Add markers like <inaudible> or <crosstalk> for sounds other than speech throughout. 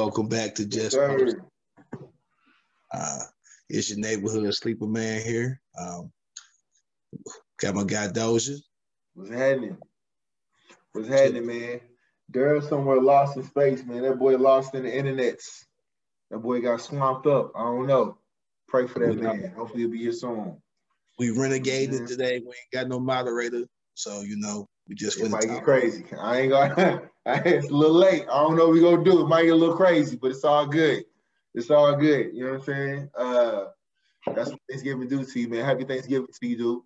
Welcome back to Just Yes, uh, it's your neighborhood sleeper man here. Um, got my guy Doja. What's happening? What's happening, man? Daryl somewhere lost in space, man. That boy lost in the internets. That boy got swamped up. I don't know. Pray for that man. Hopefully he'll be here soon. We renegaded today. We ain't got no moderator, so you know we just It might get crazy. I ain't gonna. <laughs> <laughs> it's a little late. I don't know what we gonna do. It might get a little crazy, but it's all good. It's all good. You know what I'm saying? Uh, that's what Thanksgiving do to you, man. Happy Thanksgiving to you, dude.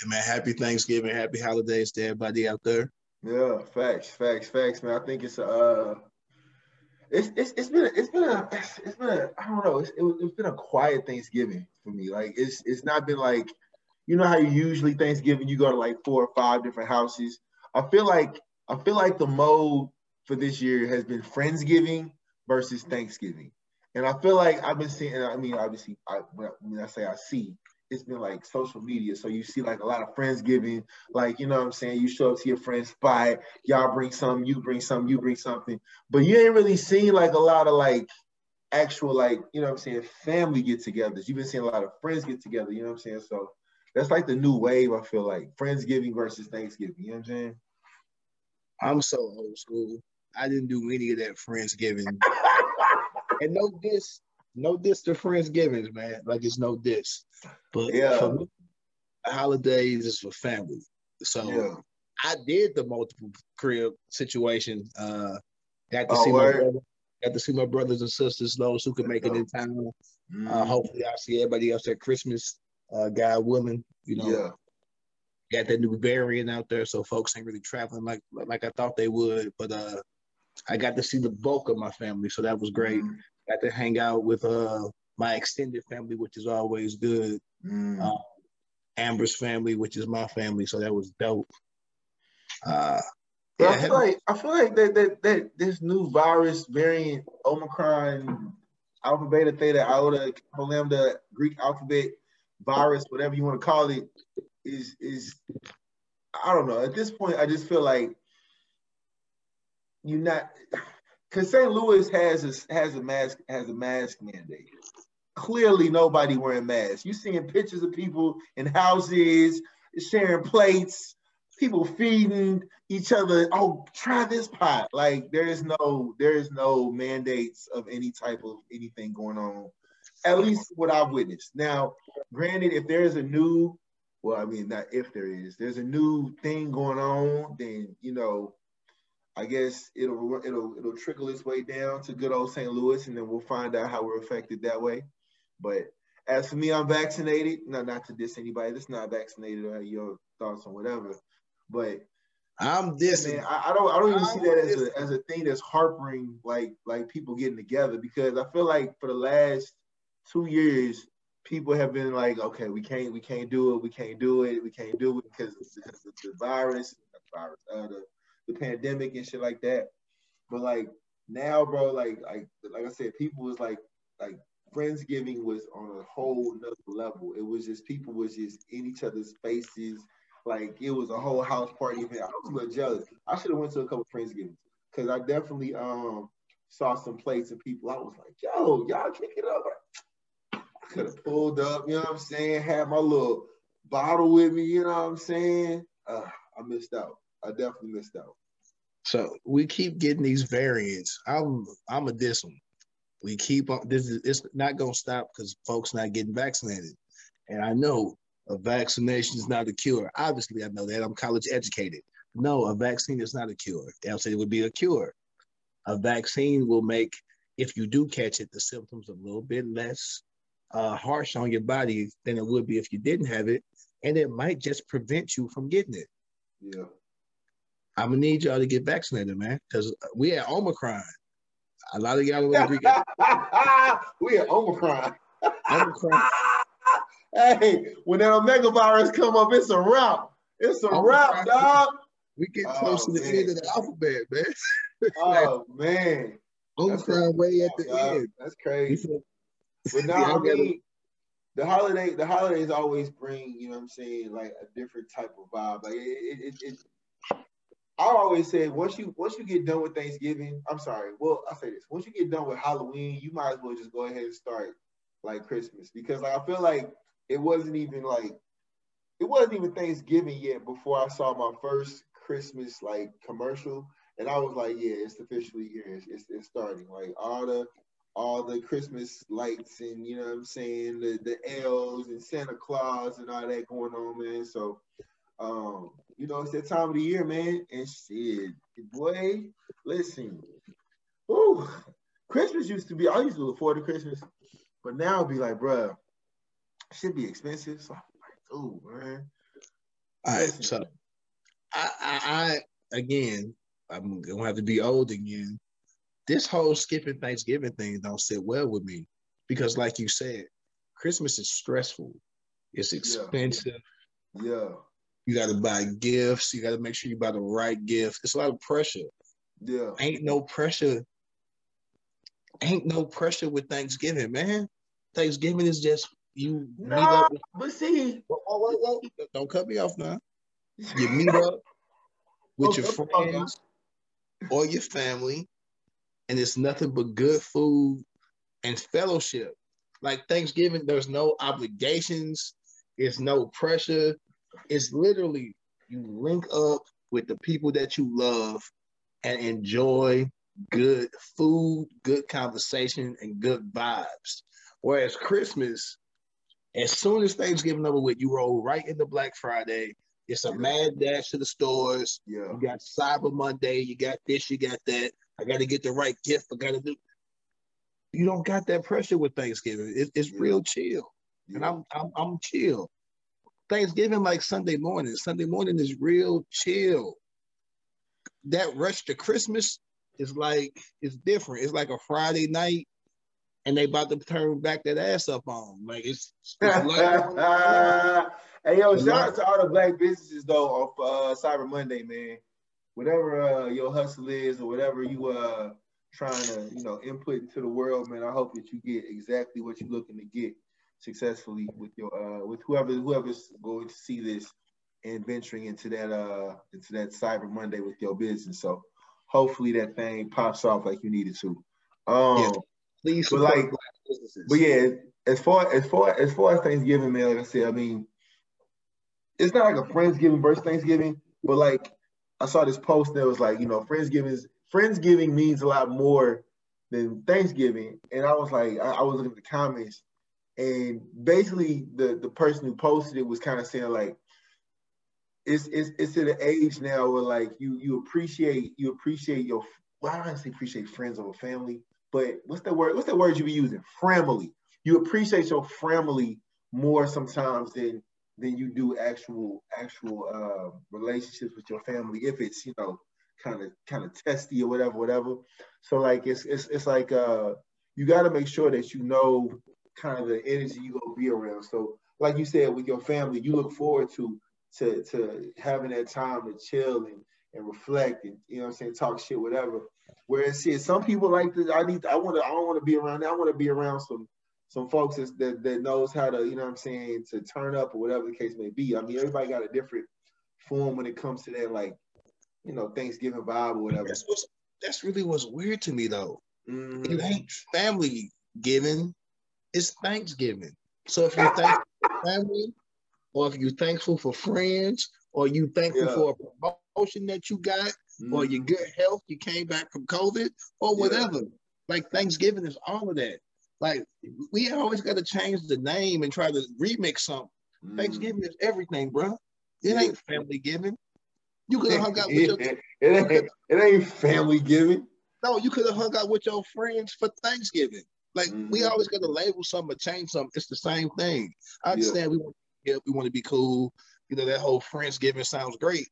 Hey, man, happy Thanksgiving, happy holidays to everybody out there. Yeah, facts, facts, facts, man. I think it's uh, it's it's it's been a, it's been a it's, been a I don't know. It's it, it's been a quiet Thanksgiving for me. Like it's it's not been like, you know how you usually Thanksgiving you go to like four or five different houses. I feel like I feel like the mode for this year has been Friendsgiving versus Thanksgiving, and I feel like I've been seeing. I mean, obviously, I when I, say I see. It's been like social media. So you see like a lot of Friendsgiving, like, you know what I'm saying? You show up to your friend's spot, y'all bring something, you bring something, you bring something. But you ain't really seen like a lot of like actual like, you know what I'm saying, family get togethers. You've been seeing a lot of friends get together, you know what I'm saying? So that's like the new wave, I feel like. Friendsgiving versus Thanksgiving, you know what I'm saying? I'm so old school. I didn't do any of that Friendsgiving. <laughs> and no diss, no diss to Friendsgivings, man. Like it's no diss. But Yeah. for me, holidays is for family. So Yeah. I did the multiple crib situation. Uh got to Oh, see my word? brother, got to see my brothers and sisters, those who could make it in town. Uh, hopefully I'll see everybody else at Christmas. Uh God willing, you know, yeah. Got that new variant out there, so folks ain't really traveling like like I thought they would. But uh, I got to see the bulk of my family, so that was great. Mm, Got to hang out with uh my extended family, which is always good. mm. Uh, Amber's family, which is my family, so that was dope. Uh, yeah, I feel like I feel like that that that this new virus variant, Omicron, Alpha, Beta, Theta, Iota, Kappa, Lambda, Greek alphabet virus, whatever you want to call it, is is I don't know. At this point, I just feel like you're not because St. Louis has a has a mask has a mask mandate. Clearly, nobody wearing masks. You're seeing pictures of people in houses sharing plates, people feeding each other. Oh, try this pot. Like there is no there is no mandates of any type of anything going on. At least what I've witnessed. Now, granted, if there is a new, well, I mean, not if there is, there's a new thing going on, then you know, I guess it'll it'll it'll trickle its way down to good old St. Louis, and then we'll find out how we're affected that way. But as for me, I'm vaccinated. No, not to diss anybody that's not vaccinated or have your thoughts on whatever. But I'm this. man, I, I don't I don't even see that as a as a thing that's harpering like like people getting together because I feel like for the last two years people have been like, okay, we can't we can't do it, we can't do it, we can't do it because the virus, the virus, uh, the the pandemic and shit like that. But like now, bro, like like like I said, people was like like Friendsgiving was on a whole nother level. It was just people was just in each other's faces. Like it was a whole house party event. I was a little jealous. I should have went to a couple Friendsgivings because I definitely um saw some plates and people. I was like, yo, y'all kick it up. Could have pulled up, you know what I'm saying? Had my little bottle with me, you know what I'm saying? Uh, I missed out. I definitely missed out. So we keep getting these variants. I'm I'm a diss 'em. We keep on. This is it's not gonna stop because folks not getting vaccinated. And I know a vaccination is not a cure. Obviously, I know that. I'm college educated. No, a vaccine is not a cure. Else it would be a cure. A vaccine will make, if you do catch it, the symptoms a little bit less uh, harsh on your body than it would be if you didn't have it, and it might just prevent you from getting it. Yeah. I'm gonna need y'all to get vaccinated, man, because we at Omicron. A lot of y'all are <laughs> we at Omicron. Omicron. <laughs> hey, when that Omega virus come up, it's a wrap. It's a wrap, dog. We get Oh, close to the man. end of the alphabet, man. <laughs> Oh man, Omicron way at the end. That's crazy. But now, Yeah, I I mean, the holiday, the holidays always bring, you know what I'm saying, like a different type of vibe. Like it, it, it, it I always say once you once you get done with Thanksgiving, I'm sorry. Well, I say this: once you get done with Halloween, you might as well just go ahead and start like Christmas because like I feel like it wasn't even like it wasn't even Thanksgiving yet before I saw my first Christmas like commercial, and I was like, yeah, it's officially here. It's, it's, it's starting. Like all the all the Christmas lights and you know what I'm saying, the the elves and Santa Claus and all that going on, man. So um, you know, it's that time of the year, man. And shit, boy, listen. Ooh, Christmas used to be, I used to look forward to Christmas, but now it'd be like, bruh, should be expensive. So I'm like, ooh, man. All right, so I, I, I again, I'm gonna have to be old again. This whole skipping Thanksgiving thing don't sit well with me because, like you said, Christmas is stressful. It's expensive. Yeah. yeah. You got to buy gifts. You got to make sure you buy the right gift. It's a lot of pressure. Yeah. Ain't no pressure. Ain't no pressure with Thanksgiving, man. Thanksgiving is just you no, meet up. With, but see, whoa, whoa, whoa, don't cut me off now. You meet up <laughs> with your friends or your family, and it's nothing but good food and fellowship. Like Thanksgiving, there's no obligations, it's no pressure. It's literally you link up with the people that you love and enjoy good food, good conversation, and good vibes. Whereas Christmas, as soon as Thanksgiving over with, you roll right into Black Friday. It's a mad dash to the stores. Yeah. You got Cyber Monday. You got this. You got that. I got to get the right gift. I got to do. You don't got that pressure with Thanksgiving. It, it's real chill, and I'm, I'm I'm chill. Thanksgiving like Sunday morning. Sunday morning is real chill. That rush to Christmas is like it's different. It's like a Friday night, and they about to turn back that ass up on. Like it's. it's <laughs> like, hey yo, shout out to all the black businesses though off uh, Cyber Monday, man. Whatever uh, your hustle is or whatever you uh trying to you know input into the world, man. I hope that you get exactly what you're looking to get successfully with your uh with whoever whoever's going to see this and venturing into that uh into that Cyber Monday with your business. So hopefully that thing pops off like you needed to. Um yeah. please but like but yeah, as far as far as far as Thanksgiving, man, like I said, I mean it's not like a Friendsgiving versus Thanksgiving, but like I saw this post that was like, you know, Friendsgiving is Friendsgiving means a lot more than Thanksgiving. And I was like, I, I was looking at the comments and basically the the person who posted it was kind of saying like it's it's it's at an age now where like you you appreciate you appreciate your well I don't say appreciate friends over family, but what's the word what's the word you be using? Family. You appreciate your family more sometimes than than you do actual actual uh, relationships with your family if it's you know kind of kind of testy or whatever whatever. So like it's it's it's like uh you got to make sure that you know kind of the energy you gonna be around. So, like you said, with your family, you look forward to to to having that time to chill and, and reflect and you know I'm saying, talk shit, whatever. Whereas see, some people like to I need I wanna I don't wanna be around I wanna be around some some folks that, that knows how to, you know what I'm saying, to turn up or whatever the case may be. I mean, everybody got a different form when it comes to that, like, you know, Thanksgiving vibe or whatever. That's, what's, that's really what's weird to me though. Mm-hmm. It ain't family giving it's Thanksgiving. So if you're thankful <laughs> for family, or if you're thankful for friends, or you thankful yeah. for a promotion that you got, mm. or your good health, you came back from COVID, or whatever. Yeah. Like Thanksgiving is all of that. Like we always got to change the name and try to remix something. Mm. Thanksgiving is everything, bro. It yeah. ain't family giving. You could have hung out <laughs> with your. it, ain't, it ain't family giving. No, you could have hung out with your friends for Thanksgiving. Like mm-hmm. we always got to label something or change something. It's the same thing. I understand yeah. we want to we want to be cool. You know that whole Friendsgiving sounds great.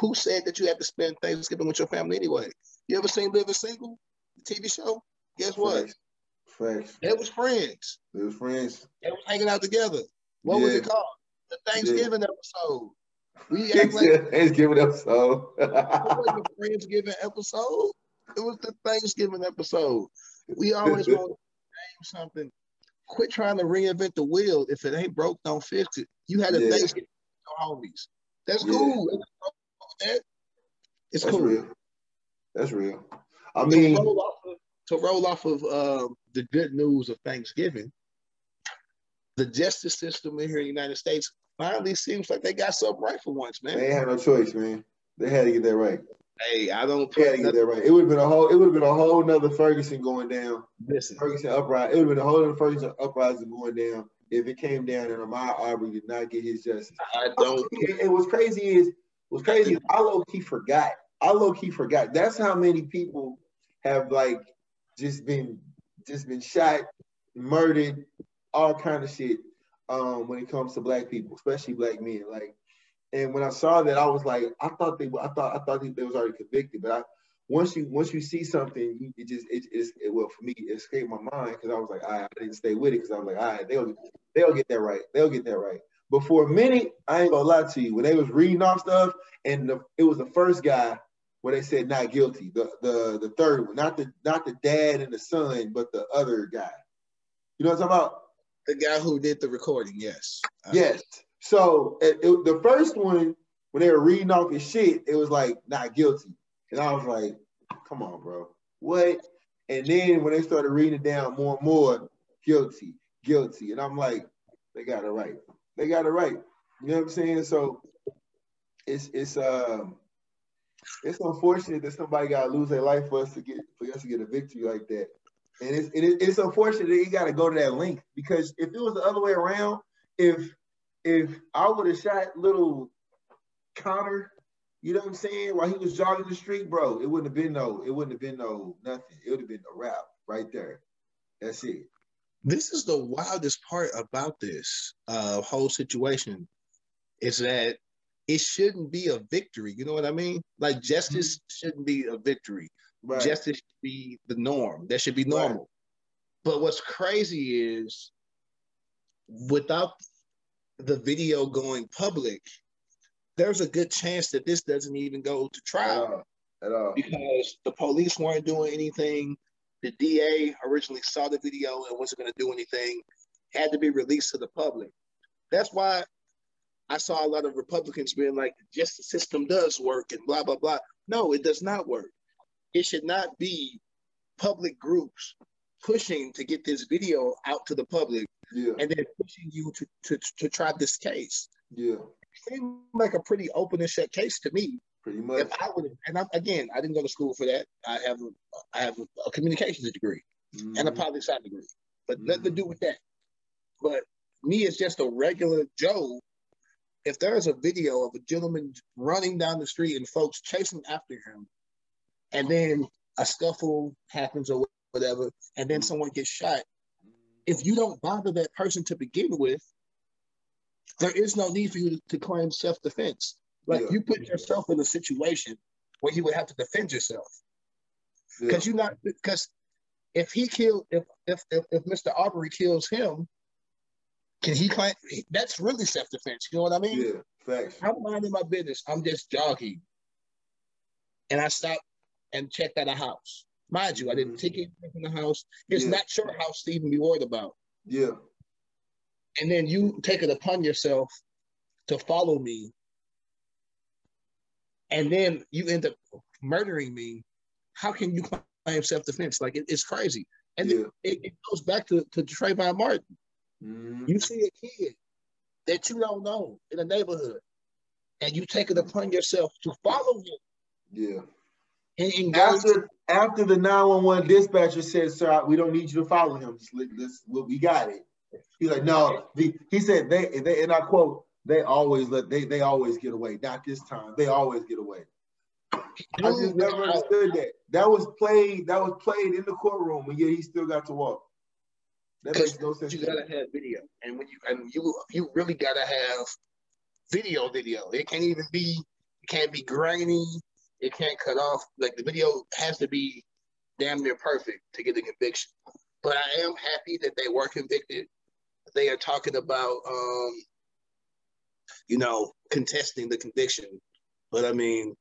Who said that you have to spend Thanksgiving with your family anyway? You ever seen Living Single, the TV show? Guess what? Friends. It was friends. It was friends. They was hanging out together. What yeah. was it called? The Thanksgiving yeah. episode. We <laughs> act like Thanksgiving episode. <laughs> it was the Friendsgiving episode. It was the Thanksgiving episode. We always want to name something. Quit trying to reinvent the wheel. If it ain't broke, don't fix it. You had a yeah. Thanksgiving with your homies. That's cool. That. It's That's cool. real. That's real. I mean, to roll off of, to roll off of uh, the good news of Thanksgiving, the justice system in here in the United States finally seems like they got something right for once, man. they had no choice, man. They had to get that right. Hey, I don't They had to get that right. It would have been a whole. It would have been a whole nother Ferguson going down. Listen, Ferguson uprising. It would have been a whole other Ferguson uprising going down if it came down and Ahmaud Arbery did not get his justice. I don't. It, it was crazy is what's crazy is I low key forgot. I low key forgot. That's how many people have like just been just been shot, murdered, all kind of shit. Um, when it comes to black people, especially black men, like, and when I saw that, I was like, I thought they, I thought, I thought they, they was already convicted, but I once you once you see something, it just it, it's it, well for me it escaped my mind because I was like, right, I didn't stay with it because I was like, all right, they'll they'll get that right, they'll get that right. But for a minute, I ain't gonna lie to you, when they was reading off stuff, and the, it was the first guy where they said not guilty, the the the third one, not the not the dad and the son, but the other guy. You know what I'm talking about? The guy who did the recording, yes. Yes. So it, it- the first one, when they were reading off his shit, it was like not guilty, and I was like, "Come on, bro, what?" And then when they started reading it down more and more, guilty, guilty, and I'm like, "They got it right. They got it right." You know what I'm saying? So it's it's um it's unfortunate that somebody got to lose their life for us to get for us to get a victory like that. And it's it, it's unfortunate that he got to go to that length because if it was the other way around, if if I would have shot little Connor, you know what I'm saying, while he was jogging the street, bro, it wouldn't have been no, it wouldn't have been no nothing. It would have been a wrap right there. That's it. This is the wildest part about this uh, whole situation is that it shouldn't be a victory. You know what I mean? Like justice mm-hmm. shouldn't be a victory. Right. Justice should be the norm. That should be normal. But what's crazy is without the video going public, there's a good chance that this doesn't even go to at trial all. At all. because the police weren't doing anything. The DA originally saw the video and wasn't going to do anything. Had to be released to the public. That's why I saw a lot of Republicans being like, just the system does work and blah, blah, blah. No, it does not work. It should not be public groups pushing to get this video out to the public Yeah. and then pushing you to, to, to try this case. Yeah. It seemed like a pretty open and shut case to me Pretty much. if I would, and I'm, again, I didn't go to school for that. I have a, I have a, communications degree and a Mhm. poli sci degree, but nothing to do with that. But me as just a regular Joe, if there's a video of a gentleman running down the street and folks chasing after him, and then a scuffle happens or whatever, and then someone gets shot, if you don't bother that person to begin with, there is no need for you to, to claim self defense. Like Yeah. you put yourself in a situation where you would have to defend yourself Yeah. because you're not because if he killed if if if, if Mr. Aubrey kills him, can he claim that's really self defense? You know what I mean? Yeah. Facts. I'm minding my business. I'm just jogging, and I stop and checked out a house. Mind you, I didn't take mm-hmm. anything from the house. It's Yeah. not your house to even be worried about. Yeah. And then you take it upon yourself to follow me, and then you end up murdering me. How can you claim self defense? Like it, it's crazy. And Yeah. it, it goes back to, to Trayvon Martin. Mhm. You see a kid that you don't know in a neighborhood, and you take it upon yourself to follow him Yeah. and engage. After after the 911 dispatcher said, "Sir, we don't need you to follow him. Just let, let's, well, we got it." He's like, "No." The, he said, "They, they," and I quote, "They always let they they always get away. Not this time. They always get away." I just never understood that. That was played. That was played in the courtroom, and yet he still got to walk. That makes no sense. you gotta have video, and when you and you you really gotta have video. Video. It can't even be. It can't be grainy. It can't cut off. Like the video has to be damn near perfect to get a conviction. But I am happy that they were convicted. They are talking about, um, you know, contesting the conviction. But I mean,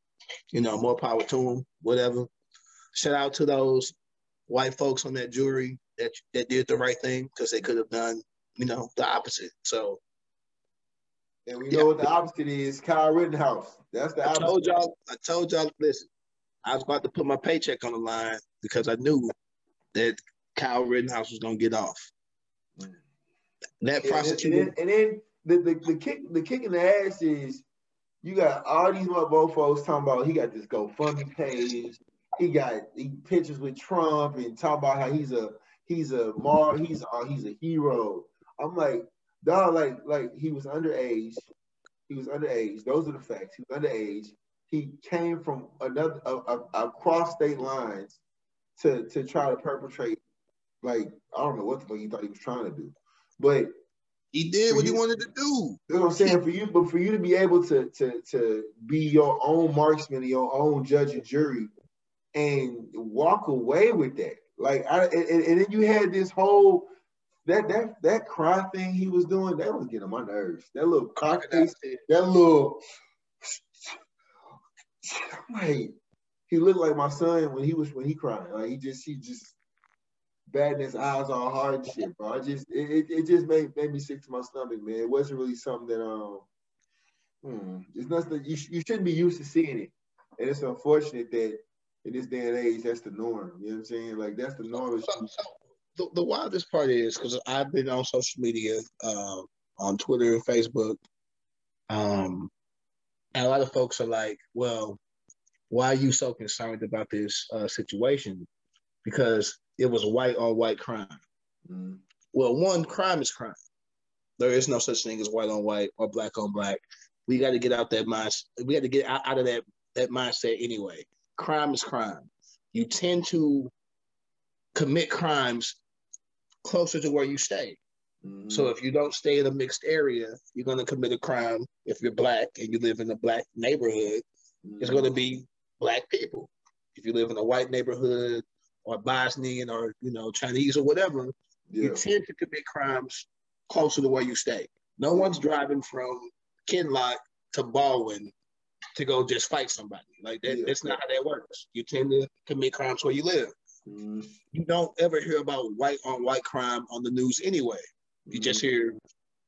you know, more power to them. Whatever. Shout out to those white folks on that jury that that did the right thing because they could have done, you know, the opposite. So And we know what the opposite is, Kyle Rittenhouse. That's the I opposite. told y'all, I told y'all, listen, I was about to put my paycheck on the line because I knew that Kyle Rittenhouse was gonna get off. Mm. That prosecutor and then, and then the, the, the kick the kick in the ass is you got all these folks talking about he got this GoFundMe page, he got he pictures with Trump and talking about how he's a he's a mar he's a, he's a hero. I'm like, dog, like like he was underage. He was underage. Those are the facts. He was underage. He came from another across state lines to to try to perpetrate. Like I don't know what the fuck he thought he was trying to do, but he did what you, he wanted to do. You know what I'm saying? For you, but for you to be able to to to be your own marksman, your own judge and jury, and walk away with that. Like I and, and then you had this whole that that that cry thing he was doing, that was getting on my nerves. That little cock face, that little like he looked like my son when he was when he cried. Like he just he just batting his eyes all hard and shit, bro. I just it, it just made made me sick to my stomach, man. It wasn't really something that um hmm, it's nothing you, you shouldn't be used to seeing it. And it's unfortunate that in this day and age that's the norm. You know what I'm saying? Like that's the norm. So, so, the, the wildest part is because I've been on social media, uh, on Twitter and Facebook, um, and a lot of folks are like, "Well, why are you so concerned about this uh, situation?" Because it was white on white crime. Mm-hmm. Well, one crime is crime. There is no such thing as white on white or black on black. We got to get out that mind. We got to get out, out of that that mindset anyway. Crime is crime. You tend to commit crimes closer to where you stay. Mm-hmm. So if you don't stay in a mixed area, you're going to commit a crime. If you're black and you live in a black neighborhood, mm-hmm. it's going to be black people. If you live in a white neighborhood or Bosnian or you know Chinese or whatever, yeah. you tend to commit crimes closer to where you stay. No one's driving from Kinloch to Ballwin to go just fight somebody. Like that, yeah. that's not how that works. You tend to commit crimes where you live. Mm-hmm. You don't ever hear about white on white crime on the news anyway. You mm-hmm. just hear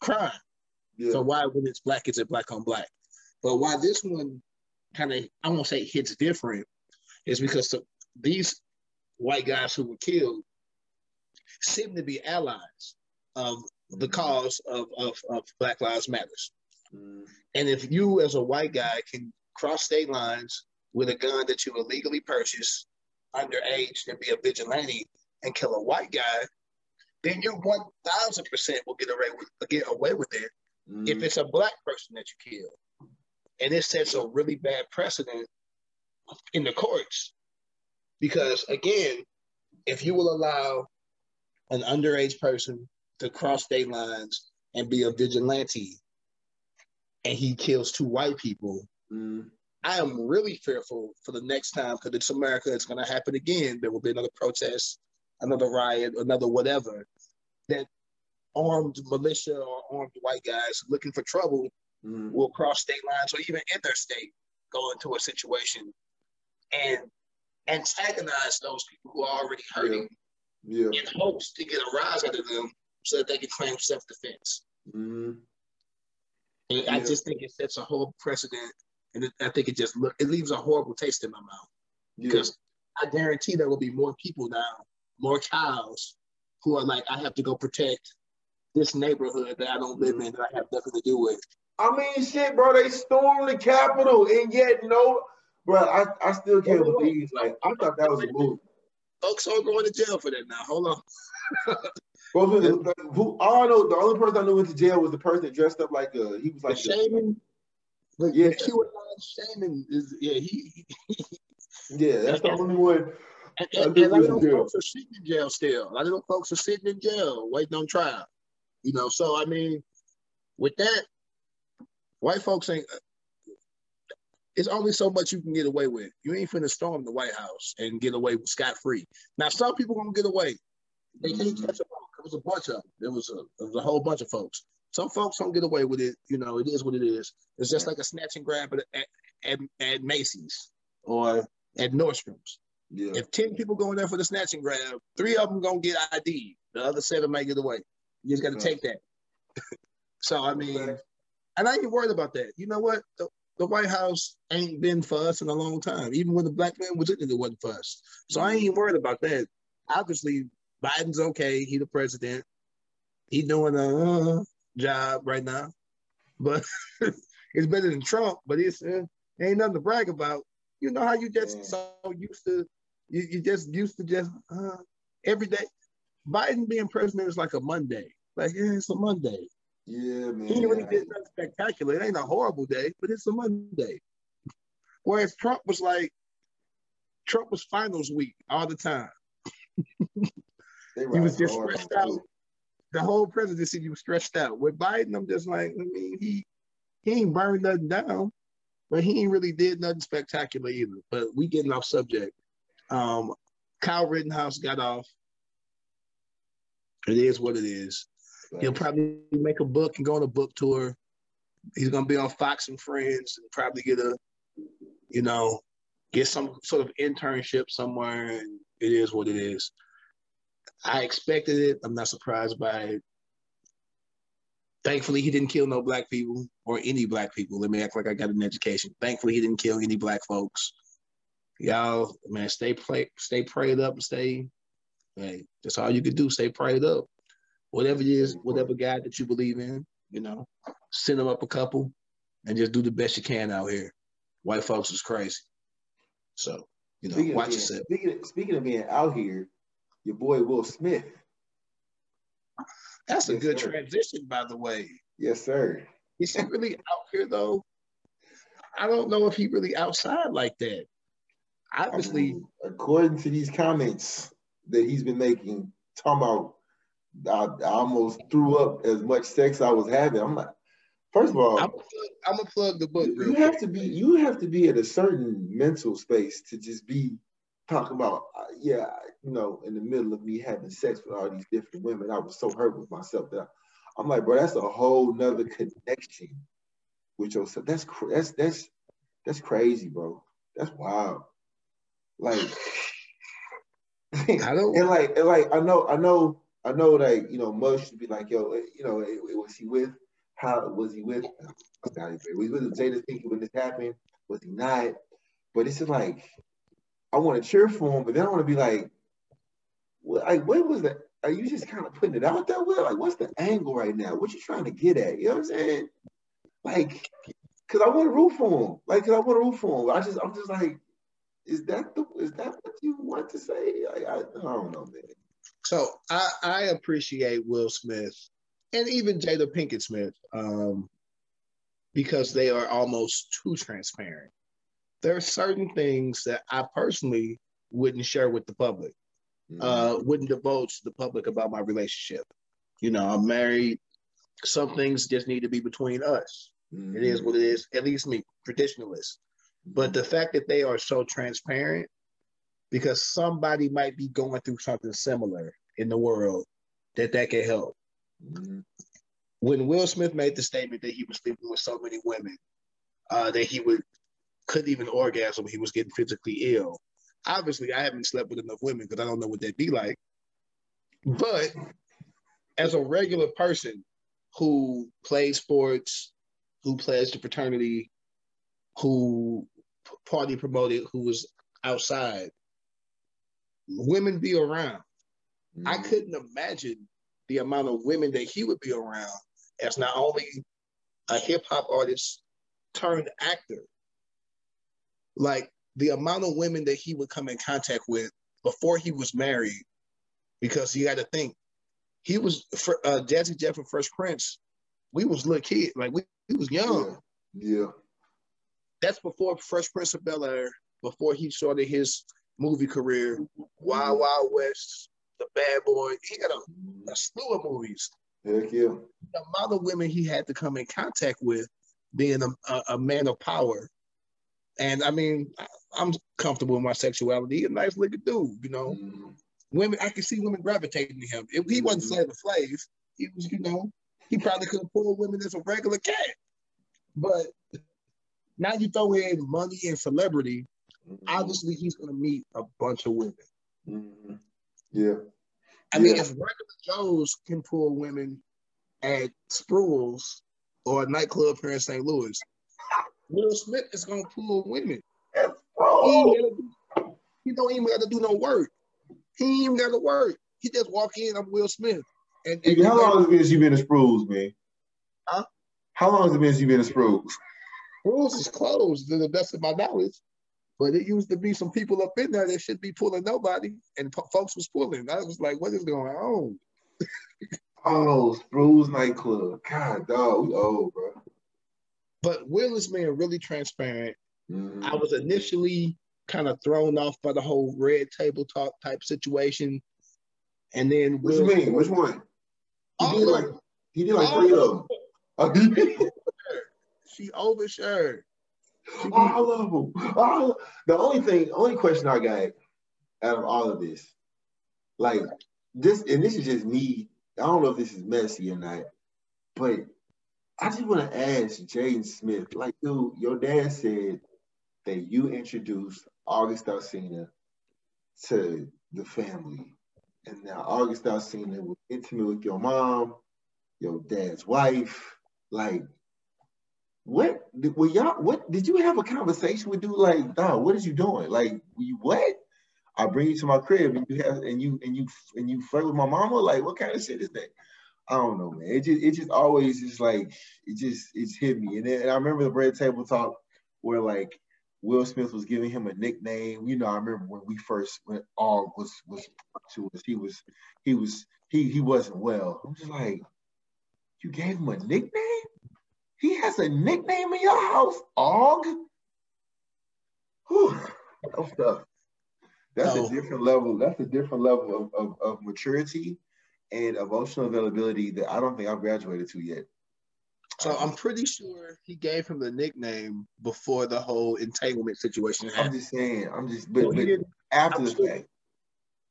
crime. Yeah. So why when it's black, is it black on black? But why this one kind of I won't say hits different is because the, these white guys who were killed seem to be allies of the cause of, of, of Black Lives Matters. And if you as a white guy can cross state lines with a gun that you illegally purchased underage and be a vigilante and kill a white guy, then you one thousand percent will get away with get away with it mm. if it's a black person that you kill. And it sets a really bad precedent in the courts because again, if you will allow an underage person to cross state lines and be a vigilante and he kills two white people, mm. I am really fearful for the next time because it's America, it's going to happen again. There will be another protest, another riot, another whatever. That armed militia or armed white guys looking for trouble mm. will cross state lines or even in their state go into a situation and antagonize those people who are already hurting yeah. Yeah. in hopes to get a rise out of them so that they can claim self-defense. Mm-hmm. And yeah. I just think it sets a whole precedent, and it, I think it just look it leaves a horrible taste in my mouth because I guarantee there will be more people now, more cows, who are like, I have to go protect this neighborhood that I don't live in that I have nothing to do with. I mean, shit, bro, they stormed the Capitol, and yet no bro, I, I still can't believe. Like, I thought that was a move. Folks are going to jail for that now. Hold on. <laughs> well, who, who, all know, the only person I knew went to jail was the person that dressed up like a, he was like the Shaman. The, yeah. the QAnon Shaman is, yeah, he. yeah, that's the only one. And, and, and a lot of folks are sitting in jail still. A lot of those folks are sitting in jail waiting on trial. You know, so I mean, with that, white folks ain't it's only so much you can get away with. You ain't finna storm the White House and get away with scot free. Now, some people gonna get away. They can't mm-hmm. catch them all. Was a bunch of them. There was a there was a whole bunch of folks. Some folks don't get away with it. You know, it is what it is. It's just like a snatch and grab at at, at Macy's or at Nordstrom's. Yeah. If ten people go in there for the snatch and grab, three of them gonna get ID. The other seven might get away. You just got to take that. <laughs> so I mean, And I ain't worried about that. You know what? The, the White House ain't been for us in a long time. Even when the black man was in it, it wasn't for us. So I ain't worried about that. Obviously, Biden's okay. He the president. He doing a uh, job right now, but <laughs> it's better than Trump. But it's uh, ain't nothing to brag about. You know how you just yeah. so used to, you, you just used to just uh, every day. Biden being president is like a Monday. Like yeah, it's a Monday. Yeah, man. He really did nothing spectacular. It ain't a horrible day, but it's a Monday. Whereas Trump was like, Trump was finals week all the time. <laughs> he was just stressed out. The whole presidency, he was stressed out. With Biden, I'm just like, I mean, he he ain't burned nothing down, but he ain't really did nothing spectacular either. But we getting off subject. Um, Kyle Rittenhouse got off. It is what it is. He'll probably make a book and go on a book tour. He's gonna be on Fox and Friends and probably get a, you know, get some sort of internship somewhere. And it is what it is. I expected it. I'm not surprised by it. Thankfully, he didn't kill no black people or any black people. Let me act like I got an education. Thankfully, he didn't kill any black folks. Y'all, man, stay play, stay prayed up and stay. Hey, that's all you can do. Stay prayed up whatever it is, whatever God that you believe in, you know, send them up a couple and just do the best you can out here. White folks is crazy. So, you know, speaking watch being, yourself. Speaking of, speaking of being out here, your boy Will Smith. That's yes, a good sir. transition, by the way. Yes, sir. Is he really out here though? I don't know if he really outside like that. Obviously, I mean, according to these comments that he's been making, talking about I, I almost threw up as much sex I was having. I'm like, first of all, I'm gonna plug, the book. You have to be you have to be at a certain mental space to just be talking about uh, yeah, you know, in the middle of me having sex with all these different women. I was so hurt with myself that I, am like, bro, that's a whole nother connection with yourself. That's that's that's that's crazy, bro. That's wild. Like <laughs> I don't and like and like I know I know I know like you know Mush should be like, yo, eh, you know, eh, was he with? How was he with? Was he with Jada Pinkett when this happened? Was he not? But it's just like I want to cheer for him, but then I want to be like, what, like, what was that? Are you just kind of putting it out there? Will? Like, what's the angle right now? What you trying to get at? You know what I'm saying? Like, cause I want to root for him. Like, cause I want to root for him. I just, I'm just like, is that the, is that what you want to say? I, I, I don't know, man. So I, I appreciate Will Smith and even Jada Pinkett Smith um, because they are almost too transparent. There are certain things that I personally wouldn't share with the public, mm-hmm. uh, wouldn't divulge to the public about my relationship. You know, I'm married. Some things just need to be between us. Mm-hmm. It is what it is, at least me, traditionalist. But the fact that they are so transparent because somebody might be going through something similar in the world that that can help. Mm-hmm. When Will Smith made the statement that he was sleeping with so many women uh, that he would couldn't even orgasm, he was getting physically ill. Obviously, I haven't slept with enough women because I don't know what that'd be like. But as a regular person who plays sports, who plays the fraternity, who party promoted, who was outside, women be around. Mm-hmm. I couldn't imagine the amount of women that he would be around as not only a hip hop artist turned actor, like the amount of women that he would come in contact with before he was married, because you got to think he was for, uh, Jazzy Jeff and Fresh Prince. We was little kid, like we, we was young. Yeah. yeah. That's before Fresh Prince of Bel Air, before he started his movie career, Wild Wild West, The Bad Boy. He got a, a slew of movies. Heck yeah. The amount of women he had to come in contact with, being a, a, a man of power. And I mean, I, am comfortable with my sexuality. He's a nice looking dude, you know. Mm-hmm. Women, I can see women gravitating to him. If he wasn't mm-hmm. Flavor Flav, he was, you know, he probably could have pulled women as a regular cat. But now you throw in money and celebrity, Mm-hmm. Obviously, he's going to meet a bunch of women. Mm-hmm. Yeah. I yeah. mean, if regular Joes can pull women at Spruil's, or a nightclub here in St. Louis, Will Smith is gonna pull women. That's He, bro. ain't gotta do- he don't even got to do no work. He ain't even got to work. He just walk in. I'm Will Smith. And, and how long has it been since you been in Sprues, man? Huh? How long has it been since you been in Sprues? rules is closed to the best of my knowledge. But it used to be some people up in there that should be pulling nobody, and po- folks was pulling. I was like, "What is going on?" <laughs> Oh, Sprues nightclub. God, dog, we old, bro. But Will is being really transparent. Mhm. I was initially kind of thrown off by the whole red table talk type situation, and then What you mean? Which one? He did like he did like three of of them. <laughs> She overshared. She I love him. Oh, the only thing, only question I got out of all of this, like this, and this is just me. I don't know if this is messy or not, but I just want to ask Jaden Smith, like, dude, your dad said that you introduced August Alsina to the family, and now August Alsina was intimate with your mom, your dad's wife, like. What were y'all? What did you have a conversation with dude like, dog? What is you doing? Like, you what? I bring you to my crib and you have and you and you and you flirt with my mama. Like, what kind of shit is that? I don't know, man. It just it just always just like it just it's hit me. And then and I remember the red table talk where like Will Smith was giving him a nickname. You know, I remember when we first when all was was to us, he was he was he he wasn't well. I'm just like, you gave him a nickname? He has a nickname in your house, Og. Whew, that's tough. That's No. a different level. That's a different level of, of, of maturity and emotional availability that I don't think I've graduated to yet. So I'm pretty sure he gave him the nickname before the whole entanglement situation I'm just saying. I'm just, but, he but after I'm the sure- fact,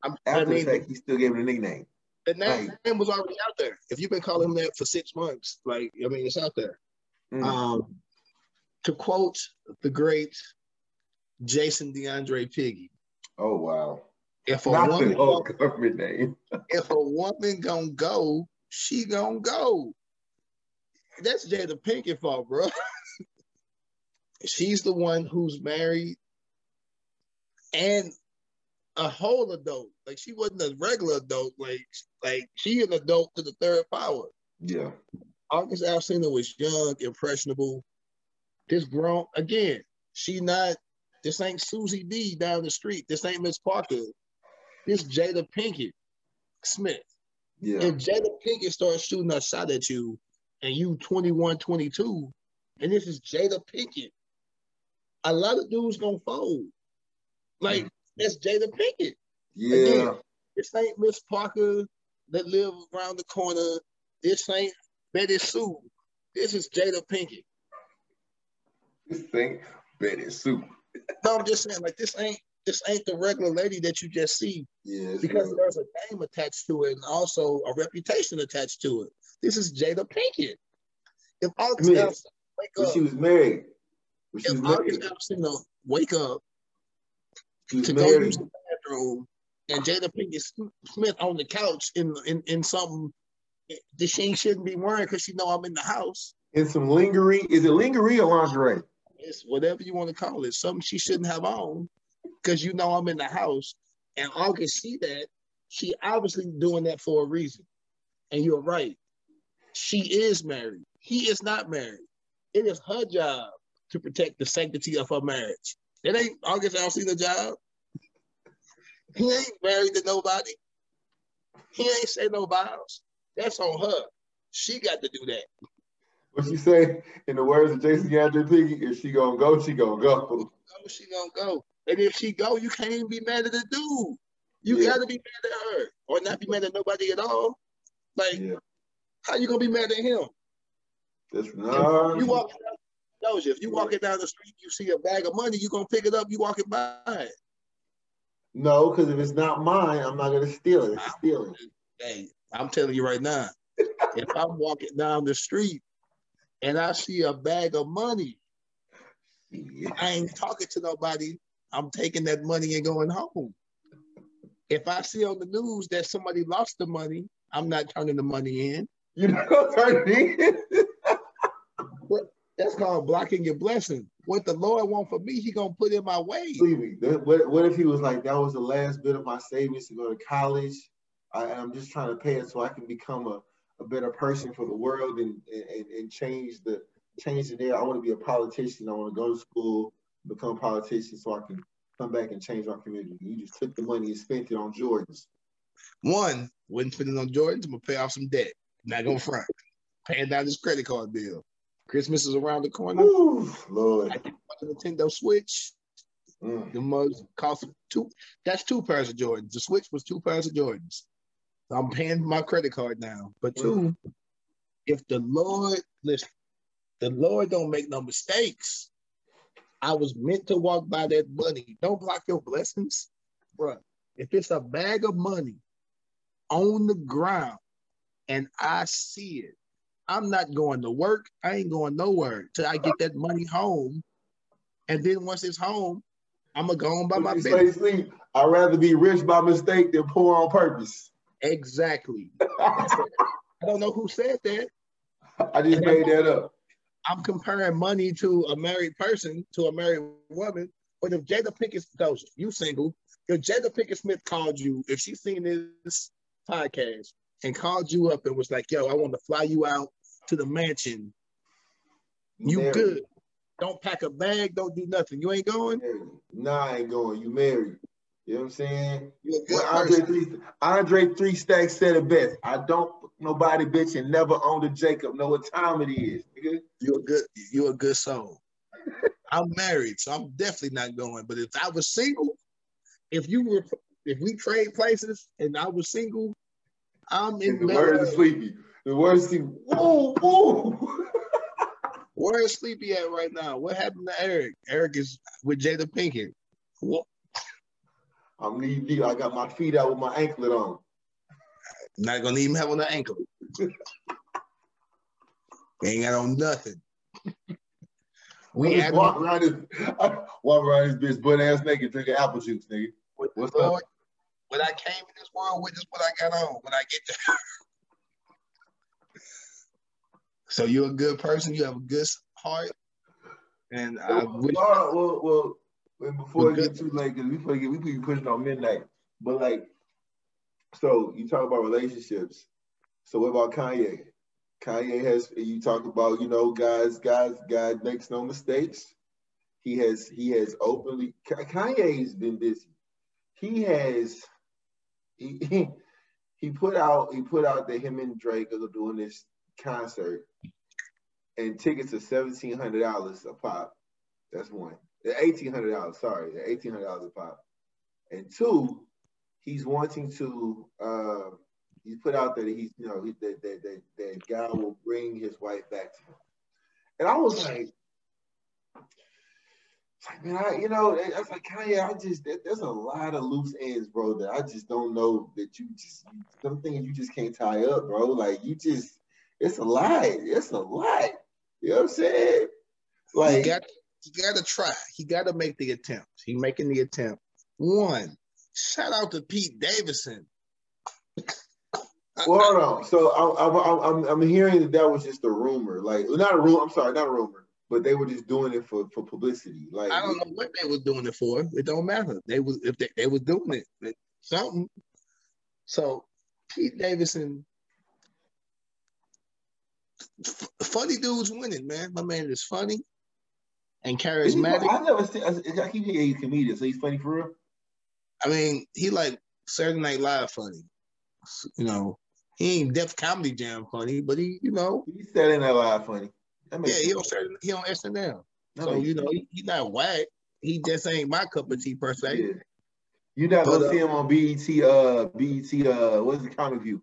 I'm, after I mean, the fact, he still gave him a nickname. the name, like- name was already out there. If you've been calling him that for six months, like I mean, it's out there. Mm. Um, to quote the great Jason DeAndre Piggy, oh wow! If a Not woman government name. <laughs> if a woman gonna go, she gonna go. That's Jada Pinkett fault, bro. <laughs> She's the one who's married and a whole adult. Like she wasn't a regular adult. Like like she an adult to the third power. Yeah. August Alsina was young, impressionable. This grown again. She not. This ain't Susie D down the street. This ain't Miss Parker. This Jada Pinkett Smith. Yeah. If Jada Pinkett starts shooting a shot at you, and you 21, 22, and this is Jada Pinkett, a lot of dudes gonna fold. Like mm. that's Jada Pinkett. Yeah. Again. This ain't Miss Parker that live around the corner. This ain't Betty Sue. This is Jada Pinkett. This ain't Betty Sue. No, I'm just saying, like this ain't this ain't the regular lady that you just see Yeah. because real. there's a name attached to it and also a reputation attached to it. This is Jada Pinkett. If August Yeah. Alsina wake up, she was married. When she was if August married. Alsina wake up was to go married. use the bathroom and Jada Pinkett Smith on the couch in in, in something that she shouldn't be wearing because she know I'm in the house. In some lingerie. Is it lingerie or lingerie? It's whatever you want to call it. Something she shouldn't have on because you know I'm in the house. And August see that. She obviously doing that for a reason. And you're right. She is married. He is not married. It is her job to protect the sanctity of her marriage. It ain't August Alsina job. He ain't married to nobody. He ain't say no vows. That's on her. She got to do that. What she say? In the words of Jason DeAndre Piggy, if she gonna go, she gonna go. Go, she gonna go. And if she go, you can't even be mad at the dude. You Yeah. gotta be mad at her, or not be mad at nobody at all. Like, Yeah. how you gonna be mad at him? That's not. you walking down, Doja, if you walking down the street, you see a bag of money, you gonna pick it up. You walking by it. No, because if it's not mine, I'm not gonna steal it. It's stealing. Hey, I'm telling you right now, <laughs> if I'm walking down the street and I see a bag of money, Yeah. I ain't talking to nobody. I'm taking that money and going home. If I see on the news that somebody lost the money, I'm not turning the money in. <laughs> You know, turn it in. That's called blocking your blessing. What the Lord want for me, He gonna put in my way. What, what if he was like, that was the last bit of my savings to go to college? I, I'm just trying to pay it so I can become a, a better person for the world and, and, and change the change the there. I want to be a politician. I want to go to school, become a politician so I can come back and change our community. You just took the money and spent it on Jordans. One, wouldn't spend it on Jordans. I'm gonna pay off some debt. Not gonna front. Paying down this credit card bill. Christmas is around the corner. Ooh, Lord. I a Nintendo Switch. Mm. The most cost two. That's two pairs of Jordans. The Switch was two pairs of Jordans. So I'm paying my credit card now. But two, if the Lord listen, the Lord don't make no mistakes. I was meant to walk by that money. Don't block your blessings, bro. If it's a bag of money on the ground and I see it, I'm not going to work. I ain't going nowhere till I get that money home. And then once it's home, I'm gonna go on by my What you business. sleep? I'd rather be rich by mistake than poor on purpose. Exactly. <laughs> I don't know who said that. I just made that up. I'm comparing money to a married person, to a married woman. But if Jada Pinkett, no, you single, if Jada Pinkett Smith called you, if she seen this podcast and called you up and was like, yo, I want to fly you out to the mansion, you Married. good. Don't pack a bag, don't do nothing. You ain't going? Nah, I ain't going. You married. You know what I'm saying? You're a good Well, Andre three, Andre three stacks said it best. I don't nobody bitch and never owned a Jacob. Know what time it is, nigga. You're a good, you're a good soul. I'm married, so I'm definitely not going. But if I was single, if you were if we trade places and I was single, I'm in the Bel words Air. of sleepy. The words see woo woo. Where is Sleepy at right now? What happened to Eric? Eric is with Jada Pinkett. I'm knee deep. I got my feet out with my anklet on. Not gonna even have on the ankle. Ain't got on nothing. <laughs> We had walk around this, I <laughs> walk around this bitch butt ass naked drinking apple juice, nigga. What's up? Lord, when I came in this world with this, what I got on when I get there. <laughs> so you're a good person. You have a good heart, and I well, wish. well, well, well, well, before it get too late, because we probably get we be pushing on midnight. But like, so you talk about relationships. So what about Kanye? Kanye has you talk about you know guys, guys, God makes no mistakes. He has he has openly Kanye's been busy. He has he he, he put out he put out that him and Drake are doing this concert, and tickets are seventeen hundred dollars a pop. That's one. They're eighteen hundred dollars. Sorry, they're eighteen hundred dollars a pop. And two, he's wanting to. Uh, he put out that he's you know he, that, that that that God will bring his wife back to him. And I was like, like man, I you know I was like Kanye, I just there- there's a lot of loose ends, bro. That I just don't know that you just some things you just can't tie up, bro. Like you just it's a lot. It's a lot. You know what I'm saying? Like got he got to try. He got to make the attempt. He making the attempt. One, shout out to Pete Davidson. Well, hold on. So I, I, I'm I'm hearing that that was just a rumor, like not a rumor. I'm sorry, not a rumor, but they were just doing it for for publicity. Like I don't know what they was doing it for. It don't matter. They was if they, they was doing it, something. So Pete Davidson, f- funny dudes winning, man. My man is funny and Is charismatic. I never seen. I, keep hearing he's a comedian, so he's funny for real. I mean, he like Saturday Night Live funny. You know, he ain't Def Comedy Jam funny, but he, you know, He said in that live funny. Yeah, he on Saturday, he on SNL. That So you know, he, he not whack. He just ain't my cup of tea per se. Yeah. You're not gonna But, uh, see him on BET. Uh, BET. Uh, what's the comic view?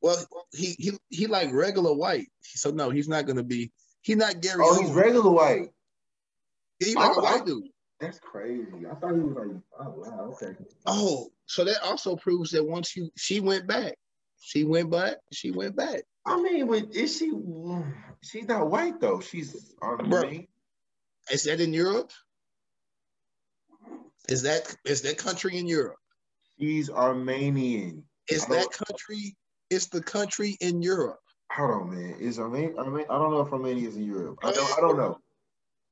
Well, he he he like regular white. So no, he's not gonna be. He not Gary. Oh, he's regular white. He like a Oh, white I- dude. That's crazy. I thought he was like, oh wow, okay. Oh, so that also proves that once you she went back, she went back, she went back. I mean, but is she? She's not white though. She's Armenian. Is that in Europe? Is that is that country in Europe? She's Armenian. Is that country? Is the country in Europe? Hold on, man. Is Armenia? I mean, I don't know if Armenia is in Europe. I don't. I don't know.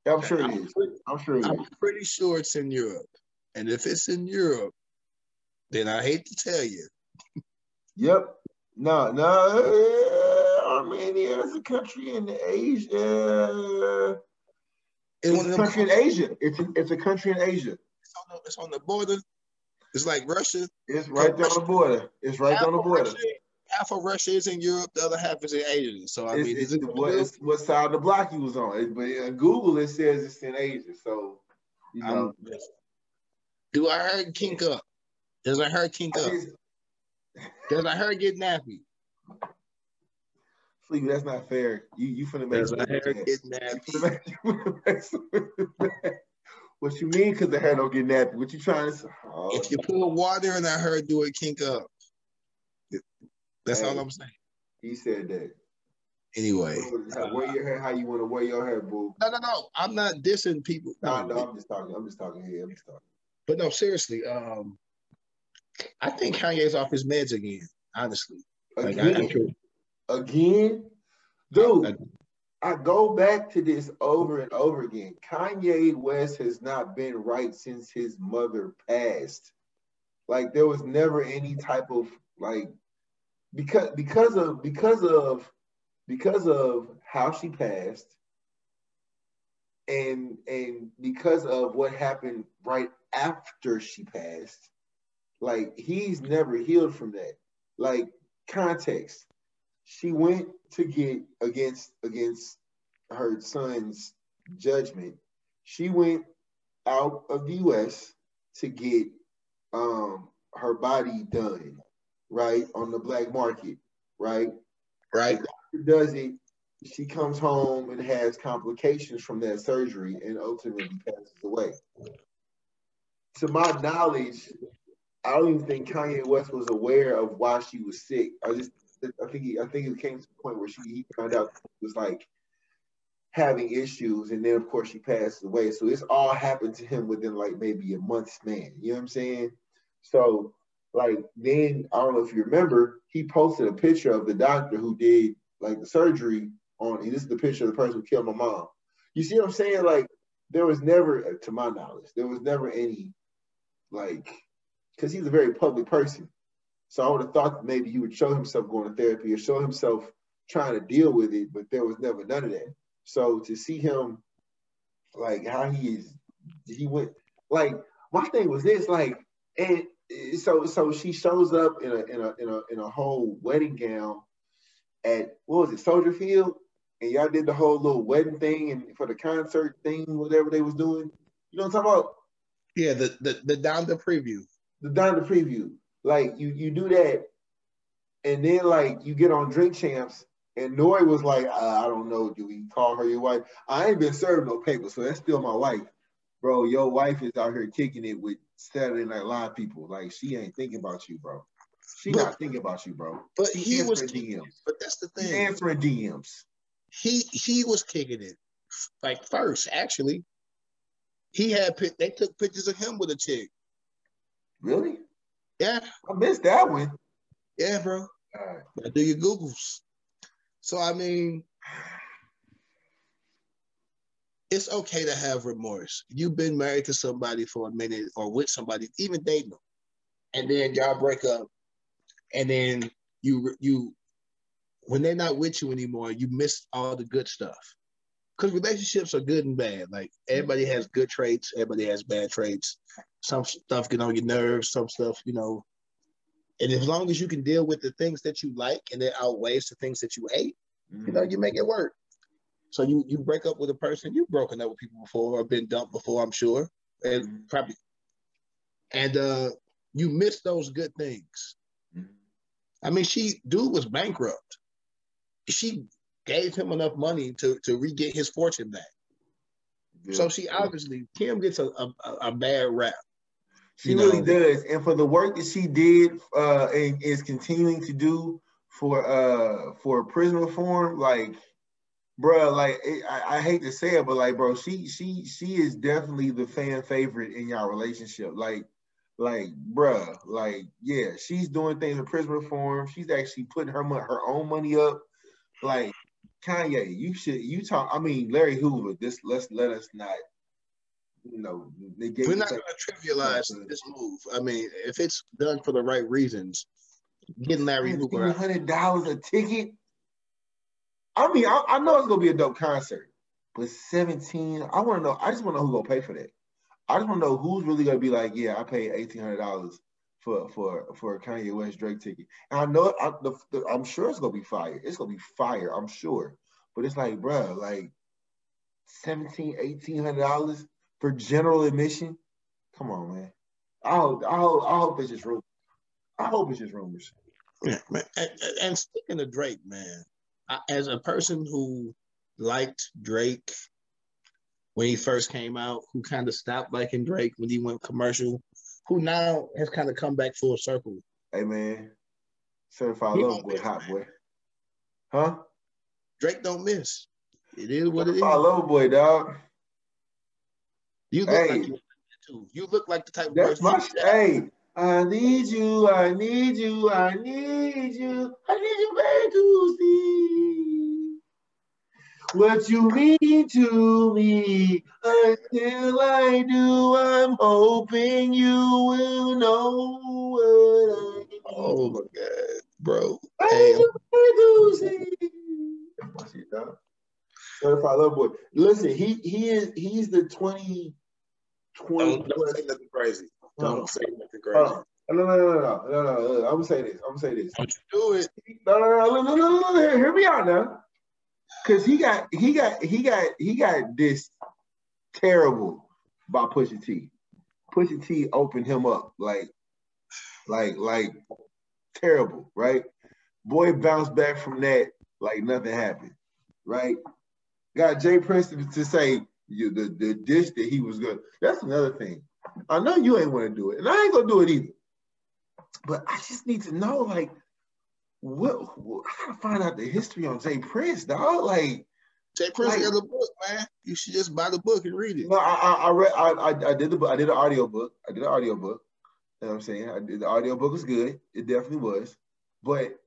I'm sure it is. I'm sure it I'm is. pretty sure it's in Europe. And if it's in Europe, then I hate to tell you. Yep. No, no. Uh, Armenia is a country in Asia. It's a country in Asia. It's a, it's a country in Asia. It's on the, it's on the border. It's like Russia. It's right there on the border. It's right on the border. Russia, half of Russia is in Europe, the other half is in Asia. So I It's, mean, it's, is it what, it's what side of the block you was on. It- But in Google, it says it's in Asia. So, you know. I'm- do I heard kink up? Does I heard kink up? Does I heard get nappy? Sleep, that's not fair. You you finna make Does I some heard get <laughs> nappy? finna make- you finna make some- What you mean? Because the hair don't get nappy? What you trying to say? Oh, If you put water in I heard do it kink up. That's all I'm saying. he said that. Anyway, wear your hair how you want to wear your hair, boo. no, no, no. I'm not dissing people. No, no, I'm just talking. I'm just talking here. I'm just talking. But no, seriously. Um, I think Kanye's off his meds again. Honestly, like I, I Again, could- again, dude. I- I go back to this over and over again. Kanye West has not been right since his mother passed. Like there was never any type of like because because of because of because of how she passed and and because of what happened right after she passed like he's never healed from that like context she went to get against against her son's judgment. She went out of the U.S. to get um, her body done, right on the black market, right. right? Does it? She comes home and has complications from that surgery, and ultimately passes away. To my knowledge, I don't even think Kanye West was aware of why she was sick. I just I think he, I think it came to the point where she he found out it was like having issues, and then of course she passed away. So it's all happened to him within like maybe a month span. You know what I'm saying? So like then I don't know if you remember, he posted a picture of the doctor who did like the surgery on. And this is the picture of the person who killed my mom. You see what I'm saying? Like there was never, to my knowledge, there was never any like because he's a very public person. So I would have thought maybe he would show himself going to therapy or show himself trying to deal with it, but there was never none of that. So to see him, like how he is, he went like my thing was this, like, and so so she shows up in a in a in a in a whole wedding gown at what was it, Soldier Field, and y'all did the whole little wedding thing and for the concert thing, whatever they was doing. You know what I'm talking about? Yeah, the the, the down the preview. the down the preview. Like you you do that, and then like you get on Drink Champs, and Noy was like, uh, I don't know, do we call her your wife? I ain't been served no paper, so that's still my wife, bro. Your wife is out here kicking it with Saturday Night Live people. Like she ain't thinking about you, bro. She But- not thinking about you, bro. But She he was DMs. But that's the She thing. answering DMs. He he was kicking it like first. Actually, he had they took pictures of him with a chick. Really? Yeah, I missed that one. yeah, bro. All right. Do your googles. So I mean, it's okay to have remorse. You've been married to somebody for a minute or with somebody, even dating them, and then y'all break up, and then you you when they're not with you anymore, you miss all the good stuff. Because relationships are good and bad. Like everybody has good traits, everybody has bad traits. Some stuff get on your nerves, some stuff, you know. And as long as you can deal with the things that you like and it outweighs the things that you hate, you know, you make it work. So you you break up with a person, you've broken up with people before or been dumped before, I'm sure. And Mhm. probably and uh you miss those good things. Mhm. I mean, she dude was bankrupt. She gave him enough money to to re-get his fortune back. Yeah. So she obviously Kim gets a a, a bad rap. She you really know. does, and for the work that she did uh, and is continuing to do for uh for prison reform, like, bruh, like it, I, I hate to say it, but like, bro, she she she is definitely the fan favorite in y'all relationship. Like, like, bruh, like, yeah, she's doing things with prison reform. She's actually putting her mon- her own money up. like Kanye, you should you talk. I mean, Larry Hoover. This let's let us not. You know, we're not going to trivialize this move. I mean, if it's done for the right reasons, getting Larry Hoover hundred dollars a ticket. I mean, I, I, know it's gonna be a dope concert, but seventeen. I want to know. I just want to know who's gonna pay for that. I just want to know who's really gonna be like, yeah, I paid eighteen hundred dollars for for for a Kanye West Drake ticket. And I know I, I'm sure it's gonna be fire. It's gonna be fire. I'm sure. But it's like, bro, like 17 1800 dollars for general admission. Come on, man. I hope I hope I hope it's just rumors. I hope it's just rumors. Yeah, man. And, and speaking of Drake, man, I, as a person who liked Drake when he first came out, who kind of stopped liking Drake when he went commercial, who now has kind of come back full circle. Hey man, certified love boy, hot boy, huh? Drake don't miss. It is what it is. I love boy, dog. You look hey. like you. You look like the type of That's person. My, hey, I need you, I need you, I need you, I need you, baby, to see what you mean to me. Until I do, I'm hoping you will know what I need. Oh my God, bro. Hey, Certified love boy. Listen, he he is he's the 20 20 don't, don't say nothing crazy. Don't say nothing crazy. Uh, no, no, no, no, no, no, no. I'm gonna say this. I'm gonna say this. Don't you do it. No, no, no, no, no, no, no. Hear me out now. Cause he got he got he got he got this terrible by Pusha T. Pusha T opened him up like like like terrible, right? Boy bounced back from that like nothing happened, right? Got J. Prince to, to say you, the, the dish that he was good. That's another thing. I know you ain't want to do it, and I ain't gonna do it either. But I just need to know, like, what, what I gotta find out the history on Jay Prince, dog. Like, Jay Prince like, got a book, man. You should just buy the book and read it. No, I, I, I read, I, I, I did the, book. I did an audio book. I did an audio book. You know what I'm saying? I did the audio book was good. It definitely was. But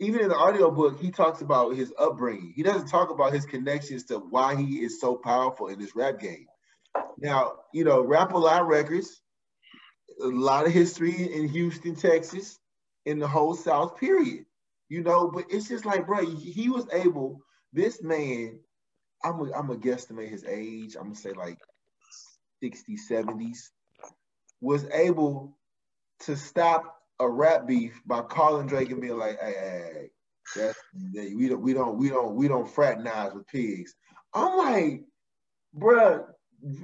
even in the audio book, he talks about his upbringing. He doesn't talk about his connections to why he is so powerful in this rap game. Now, you know, Rap a Lot Records, a lot of history in Houston, Texas, in the whole South, period. You know, but it's just like, bro, he was able, this man, I'm a, I'm a guesstimate his age, I'm gonna say like 60s, 70s, was able to stop a rap beef by calling Drake and being like, "Hey, hey, hey that's we don't we don't we don't we don't fraternize with pigs." I'm like, bruh,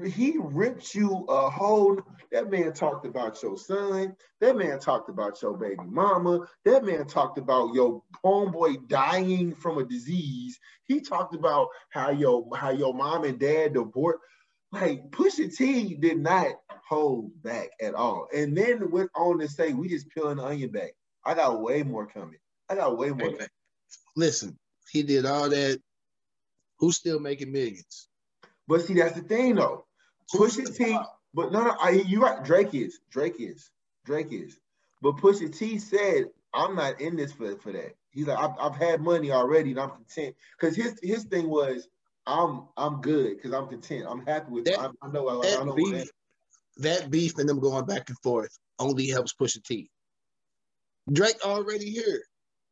he ripped you a whole. That man talked about your son. That man talked about your baby mama. That man talked about your homeboy dying from a disease. He talked about how your how your mom and dad divorced. Like Pusha T did not hold back at all. And then went on to say, we just peeling the onion back. I got way more coming. I got way more. Hey, Listen, he did all that. Who's still making millions? But see, that's the thing though. Pusha T, but no, no, I, you're right. Drake is. Drake is. Drake is. But Pusha T said, I'm not in this for, for that. He's like, I've, I've had money already and I'm content. Because his his thing was, I'm I'm good because I'm content. I'm happy with that. I, I know. I, I know beef, that beef and them going back and forth only helps push the T. Drake already here.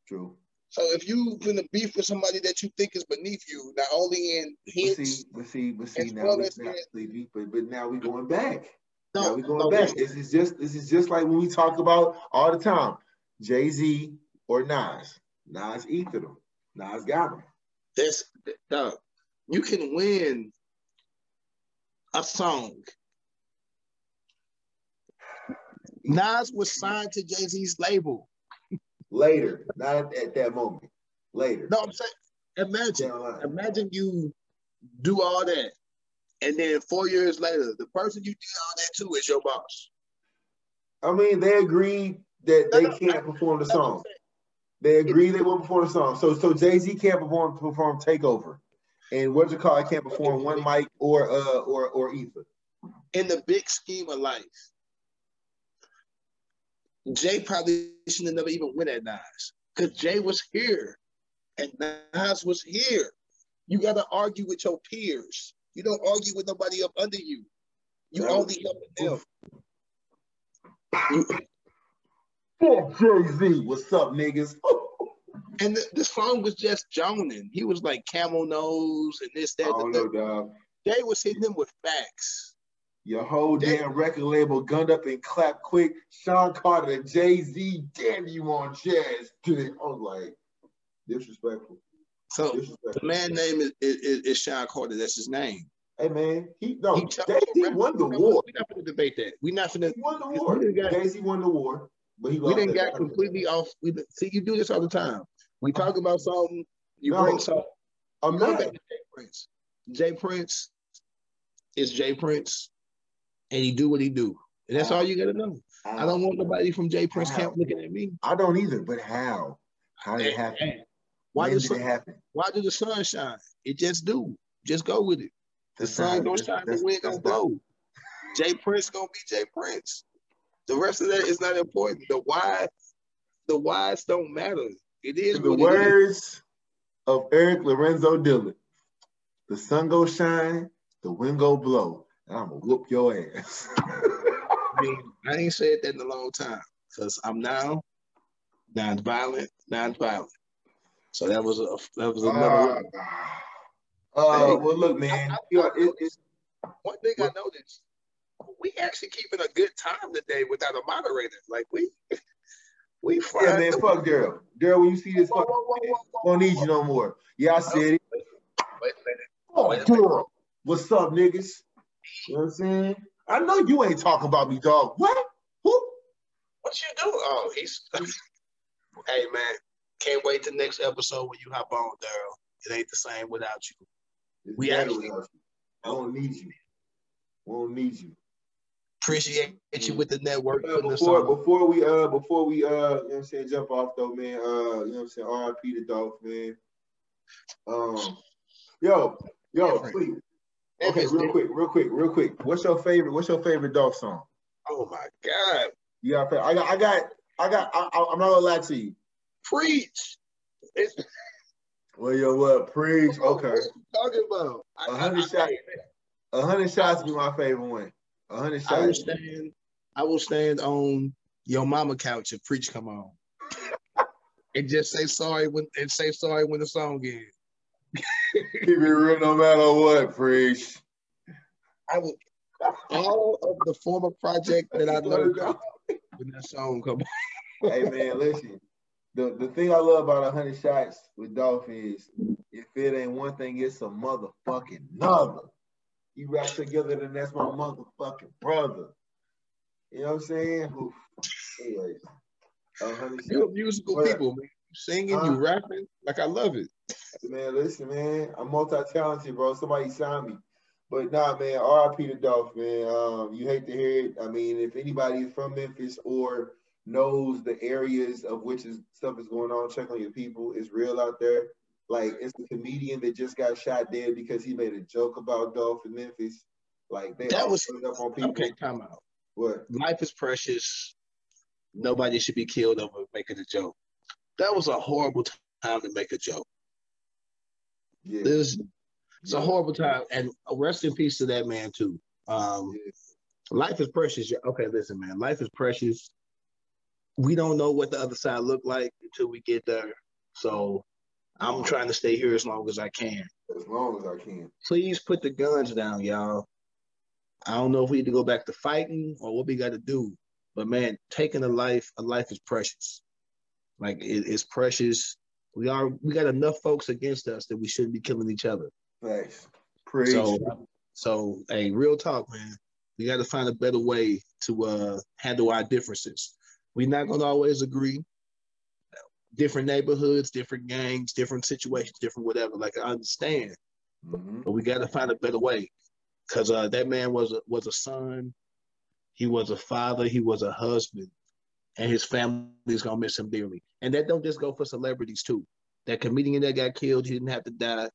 True. So if you in a beef with somebody that you think is beneath you, not only in hints, but see, but see, but see now, well we, now but, but now we're going back. No, now we're going no, back. This is just this is just like when we talk about all the time, Jay Z or Nas. Nas ethered them. Nas got them. That's dog you can win a song. Nas was signed to Jay Z's label. Later, not at that moment. Later. No, I'm saying, imagine, imagine you do all that, and then four years later, the person you did all that to is your boss. I mean, they agreed that no, they no, can't perform the song. They agree they won't perform the song. So, so Jay Z can't perform perform Takeover and what's it called? I can't perform one mic or uh or or ether. In the big scheme of life, Jay probably shouldn't have never even went at Nas because Jay was here And Nas was here. You gotta argue with your peers. You don't argue with nobody up under you. You only help them. Oh, Fuck Jay Z. What's up, niggas? <laughs> and the, the, song was just joning. He was like camel nose and this, that. Oh, no, dog. They was hitting him with facts. Your whole damn record label gunned up and clapped quick. Sean Carter and Jay Z, damn you on jazz. Dude, I was like, disrespectful. So disrespectful. the man name is, is, is Sean Carter. That's his name. Hey man, he no Jay Z won the war. We're not gonna debate that. We're not gonna. He won the war. Jay Z won the war. But he we didn't get completely off. We see you do this all the time. We talk uh-huh. about something, you no, bring something. I'm not. Jay Prince. J. Prince is J. Prince, and he do what he do. And that's all you gotta know. I don't want nobody from Jay Prince camp looking at me. I don't either, but how? How did it happen? Why did it happen? Why did the sun shine? It just do. Just go with it. The that's sun gonna shine, the wind gonna blow. Jay Prince gonna be Jay Prince. The rest of that is not important. The why, the whys don't matter. It is the words of Eric Lorenzo Dillon. The sun go shine, the wind go blow, and I'm gonna whoop your ass. I mean, I ain't said that in a long time because I'm now non-violent, non-violent. So that was a that was another. Uh, uh well, look, man. I, I, you know, it, it's, one thing I noticed we actually keeping a good time today without a moderator. Like we <laughs> we. Yeah, man, fuck Daryl. Daryl, when you see this, fuck, won't need you no more. Yeah, I said it. Wait a minute. Oh, Daryl. What's up, niggas? You know what I'm saying? I know you ain't talking about me, dog. What? Who? What you do? Oh, he's. <laughs> hey, man. Can't wait the next episode when you hop on, Daryl. It ain't the same without you. It's we actually. I don't need you. We don't need you. Appreciate you with the network. Uh, before before we uh before we uh you know what I'm saying jump off though man uh you know what I'm saying RIP to Dolph man. Um yo yo please. Okay, real quick, real quick, real quick. What's your favorite? What's your favorite Dolph song? Oh my god. Yeah, I got, I got, I got. I, am not gonna lie to you. Preach. It's... <laughs> Well, yo, what? Preach. Okay. What talking about? A hundred shots. A hundred shots be my favorite one. A hundred shots. I will stand. I will stand on your mama couch if preach come on, <laughs> and just say sorry when and say sorry when the song ends. Keep it real no matter what, preach. I will. All of the former project that I know when that song come on. hey man, listen. The, the thing I love about a hundred shots with Dolph is if it ain't one thing, it's a motherfucking another you rap together, then that's my motherfucking brother. You know what I'm saying? Oof. Anyways, you're musical people, man. You singing, you rapping, like I love it. Man, listen, man, I'm multi-talented, bro. Somebody sign me. But nah, man, RIP to Dolph, man. Um, you hate to hear it. I mean, if anybody is from Memphis or knows the areas of which is stuff is going on, check on your people. It's real out there. Like it's the comedian that just got shot dead because he made a joke about Dolph in Memphis. Like they that was up on people. Okay, time out. What? Life is precious. Nobody should be killed over making a joke. That was a horrible time to make a joke. Yeah. This it's a horrible time, and rest in peace to that man too. Um, yeah. Life is precious. Okay, listen, man. Life is precious. We don't know what the other side look like until we get there. So I'm trying to stay here as long as I can. As long as I can. Please put the guns down, y'all. I don't know if we need to go back to fighting or what we got to do, but man, taking a life, a life is precious. Like it, it's precious. We are we got enough folks against us that we shouldn't be killing each other. Thanks. Praise. So, so hey, real talk, man. We got to find a better way to uh, handle our differences. We're not gonna always agree different neighborhoods, different gangs, different situations, different whatever. Like I understand, mm-hmm. but we got to find a better way. Cause uh, that man was a, was a son, he was a father, he was a husband, and his family is gonna miss him dearly. And that don't just go for celebrities too. That comedian that got killed, he didn't have to die.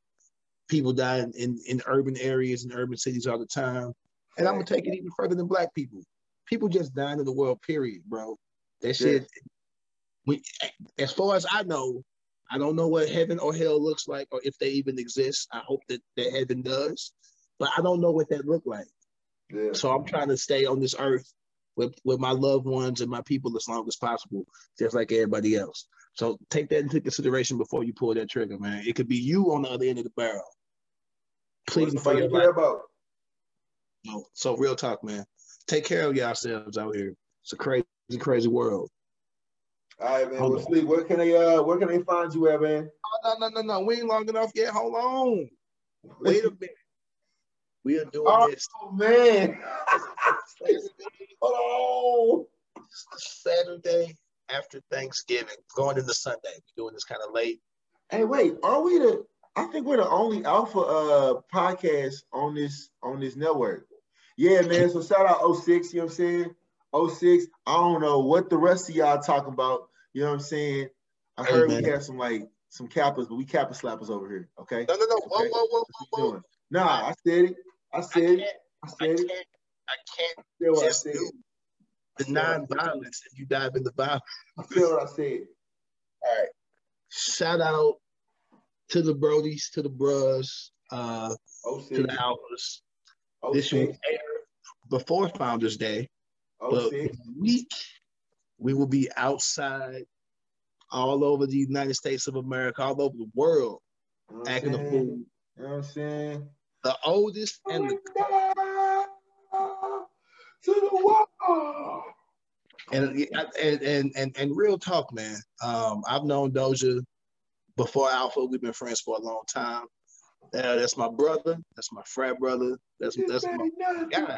People die in, in, in urban areas and urban cities all the time. And I'm gonna take it even further than black people. People just dying in the world, period, bro. That shit we, as far as I know, I don't know what heaven or hell looks like, or if they even exist. I hope that, that heaven does, but I don't know what that look like. Yeah. So I'm trying to stay on this earth with, with my loved ones and my people as long as possible, just like everybody else. So take that into consideration before you pull that trigger, man. It could be you on the other end of the barrel. Please for your life. About? No. So real talk, man. Take care of yourselves out here. It's a crazy, crazy world. All right, man. Well, sleep. Where can they uh where can they find you at, man? Oh, no, no, no, no. We ain't long enough yet. Hold on. Wait a minute. We are doing oh, this. Oh man. Hold on. Saturday after Thanksgiving, going into Sunday. We're doing this kind of late. Hey, wait, are we the I think we're the only alpha uh podcast on this on this network. Yeah, man. So shout out 06, you know what I'm saying? 06. I don't know what the rest of y'all talking about. You know what I'm saying? I heard we have some like some cappers, but we kappa slappers over here. Okay. No, no, no. Whoa, whoa, whoa, whoa, whoa. Nah, I said it. I said I it. I said I it. I can't I just do the non-violence if you dive into violence. I feel what I said. All right. Shout out to the Brodies, to the Bros, uh, to the Alphas. This will air before Founders Day. But week we will be outside all over the United States of America, all over the world, you know acting a fool. You know what I'm saying? The oldest and the to the wall. And, and and and and real talk, man. Um, I've known Doja before Alpha. We've been friends for a long time. Uh, that's my brother. That's my frat brother. That's that's my guy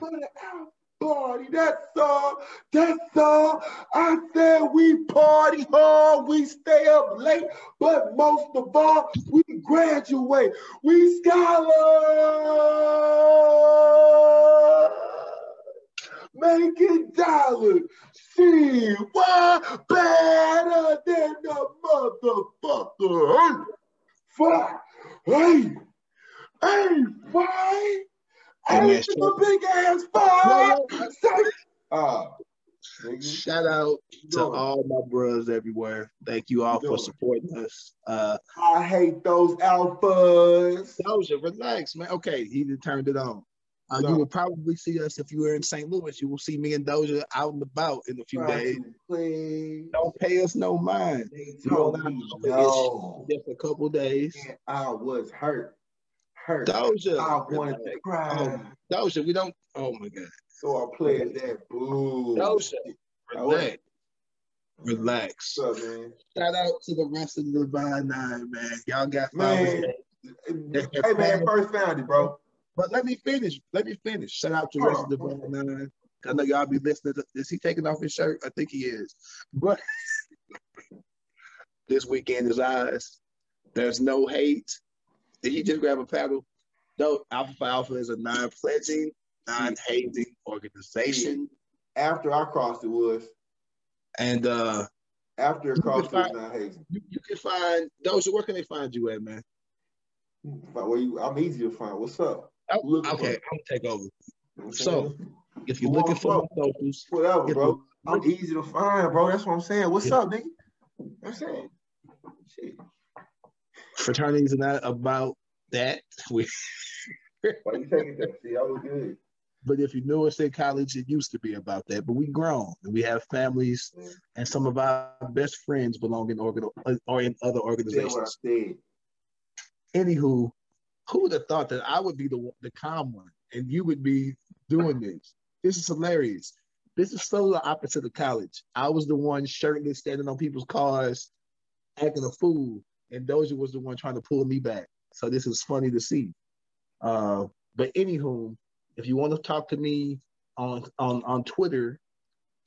party. That's all. That's all. I said we party hard. We stay up late. But most of all, we graduate. We scholars. Making dollars. See what better than the motherfucker. Fuck. Hey. Hey, why? Hey, a big ass five. Uh, Shout out to all my bros everywhere. Thank you all for supporting us. Uh, I hate those alphas. Doja, relax, man. Okay, he turned it on. Uh, no. You will probably see us if you were in St. Louis. You will see me and Doja out and about in a few Try days. Please. Don't pay us no mind. Told me no. Just a couple days. I was hurt hurt. Doja. I wanted to cry. Oh, Doja, we don't. Oh my God. So I played that. Boo. Doja, relax. Relax. What's up, man? Shout out to the rest of the Divine Nine, man. Y'all got man. Hey man, first found it, bro. But let me finish. Let me finish. Shout out to the rest of the Divine Nine. I know y'all be listening. To, is he taking off his shirt? I think he is. But <laughs> this weekend is ours. There's no hate. Did he just grab a paddle? No, Alpha Phi Alpha is a non-pledging, non-hazing organization. After I crossed it was. And uh after it crossed it was non-hazing. You, you, can find those. Where can they find you at, man? Where you, I'm easy to find. What's up? Oh, okay, I'm take over. So, if you're looking for socials, whatever, bro. I'm easy to find, bro. That's what I'm saying. What's yeah. up, nigga? I'm saying. Shit fraternities are not about that. We <laughs> Why you taking that? See, I was good. But if you knew us in college, it used to be about that. But we grown and we have families, mm. and some of our best friends belong in organ or in other organizations. Anywho, who would have thought that I would be the the calm one and you would be doing this? This is hilarious. This is so the opposite of college. I was the one shirtless, standing on people's cars, acting a fool and Doja was the one trying to pull me back. So this is funny to see. Uh, but anywho, if you want to talk to me on on on Twitter,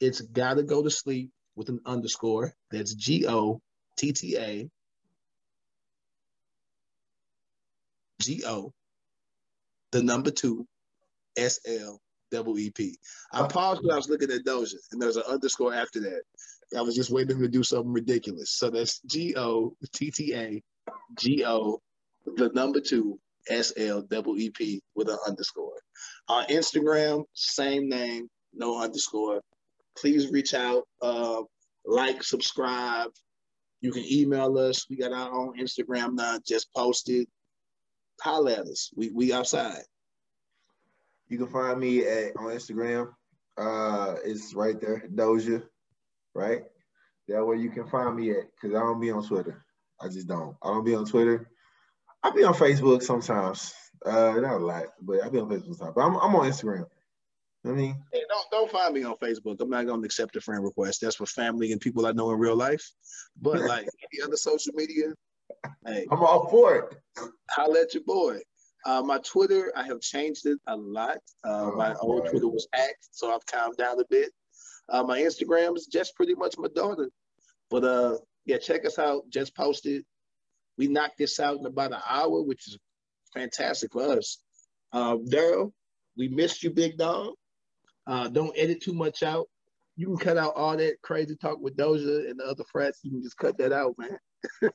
it's gotta go to sleep with an underscore. That's G O T T A G O, the number two, S L double E P. I paused when I was looking at Doja, and there's an underscore after that. I was just waiting to do something ridiculous. So that's G O T T A G O, the number two S L double E P with an underscore. On Instagram, same name, no underscore. Please reach out, uh, like, subscribe, You can email us. We got our own Instagram now. Just posted. Holla at us. We we outside. You can find me at on Instagram. Uh, it's right there, Doja, right? That way you can find me at because I don't be on Twitter. I just don't. I don't be on Twitter. I be on Facebook sometimes. Uh, not a lot, but I be on Facebook sometimes. But I'm, I'm on Instagram. I mean, hey, don't don't find me on Facebook. I'm not gonna accept a friend request. That's for family and people I know in real life. But <laughs> like any other social media, hey, I'm all for it. Holla at your boy. Uh, my Twitter, I have changed it a lot. Uh, my oh, old Twitter was hacked, so I've calmed down a bit. Uh, my Instagram is just pretty much my daughter. But uh, yeah, check us out. Just posted. We knocked this out in about an hour, which is fantastic for us. Uh, Daryl, we missed you, big dog. Uh, don't edit too much out. You can cut out all that crazy talk with Doja and the other frats. You can just cut that out, man. <laughs>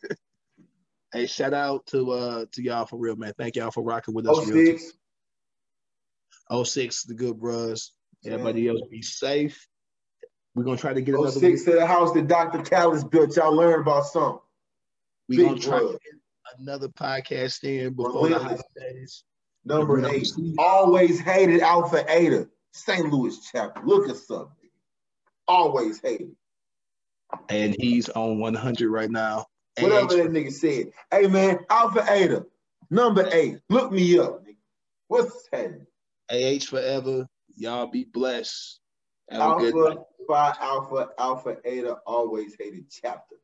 hey, shout out to uh to y'all for real, man. Thank y'all for rocking with us. 06. 06, the good bros. Everybody else be safe. We're gonna try to get another. Six to the house that Dr. Callis built. Y'all learn about something. We're gonna try to get another podcast in before the holidays. Number eight. Always hated Alpha Eta. St. Louis chapter. Look at something. Always hated. And he's on 100 right now. Whatever that nigga said. Hey man, Alpha Eta, number eight. Look me up, nigga. What's happening? AH forever. Y'all be blessed. Have Alpha Phi Alpha Alpha Eta always hated chapter.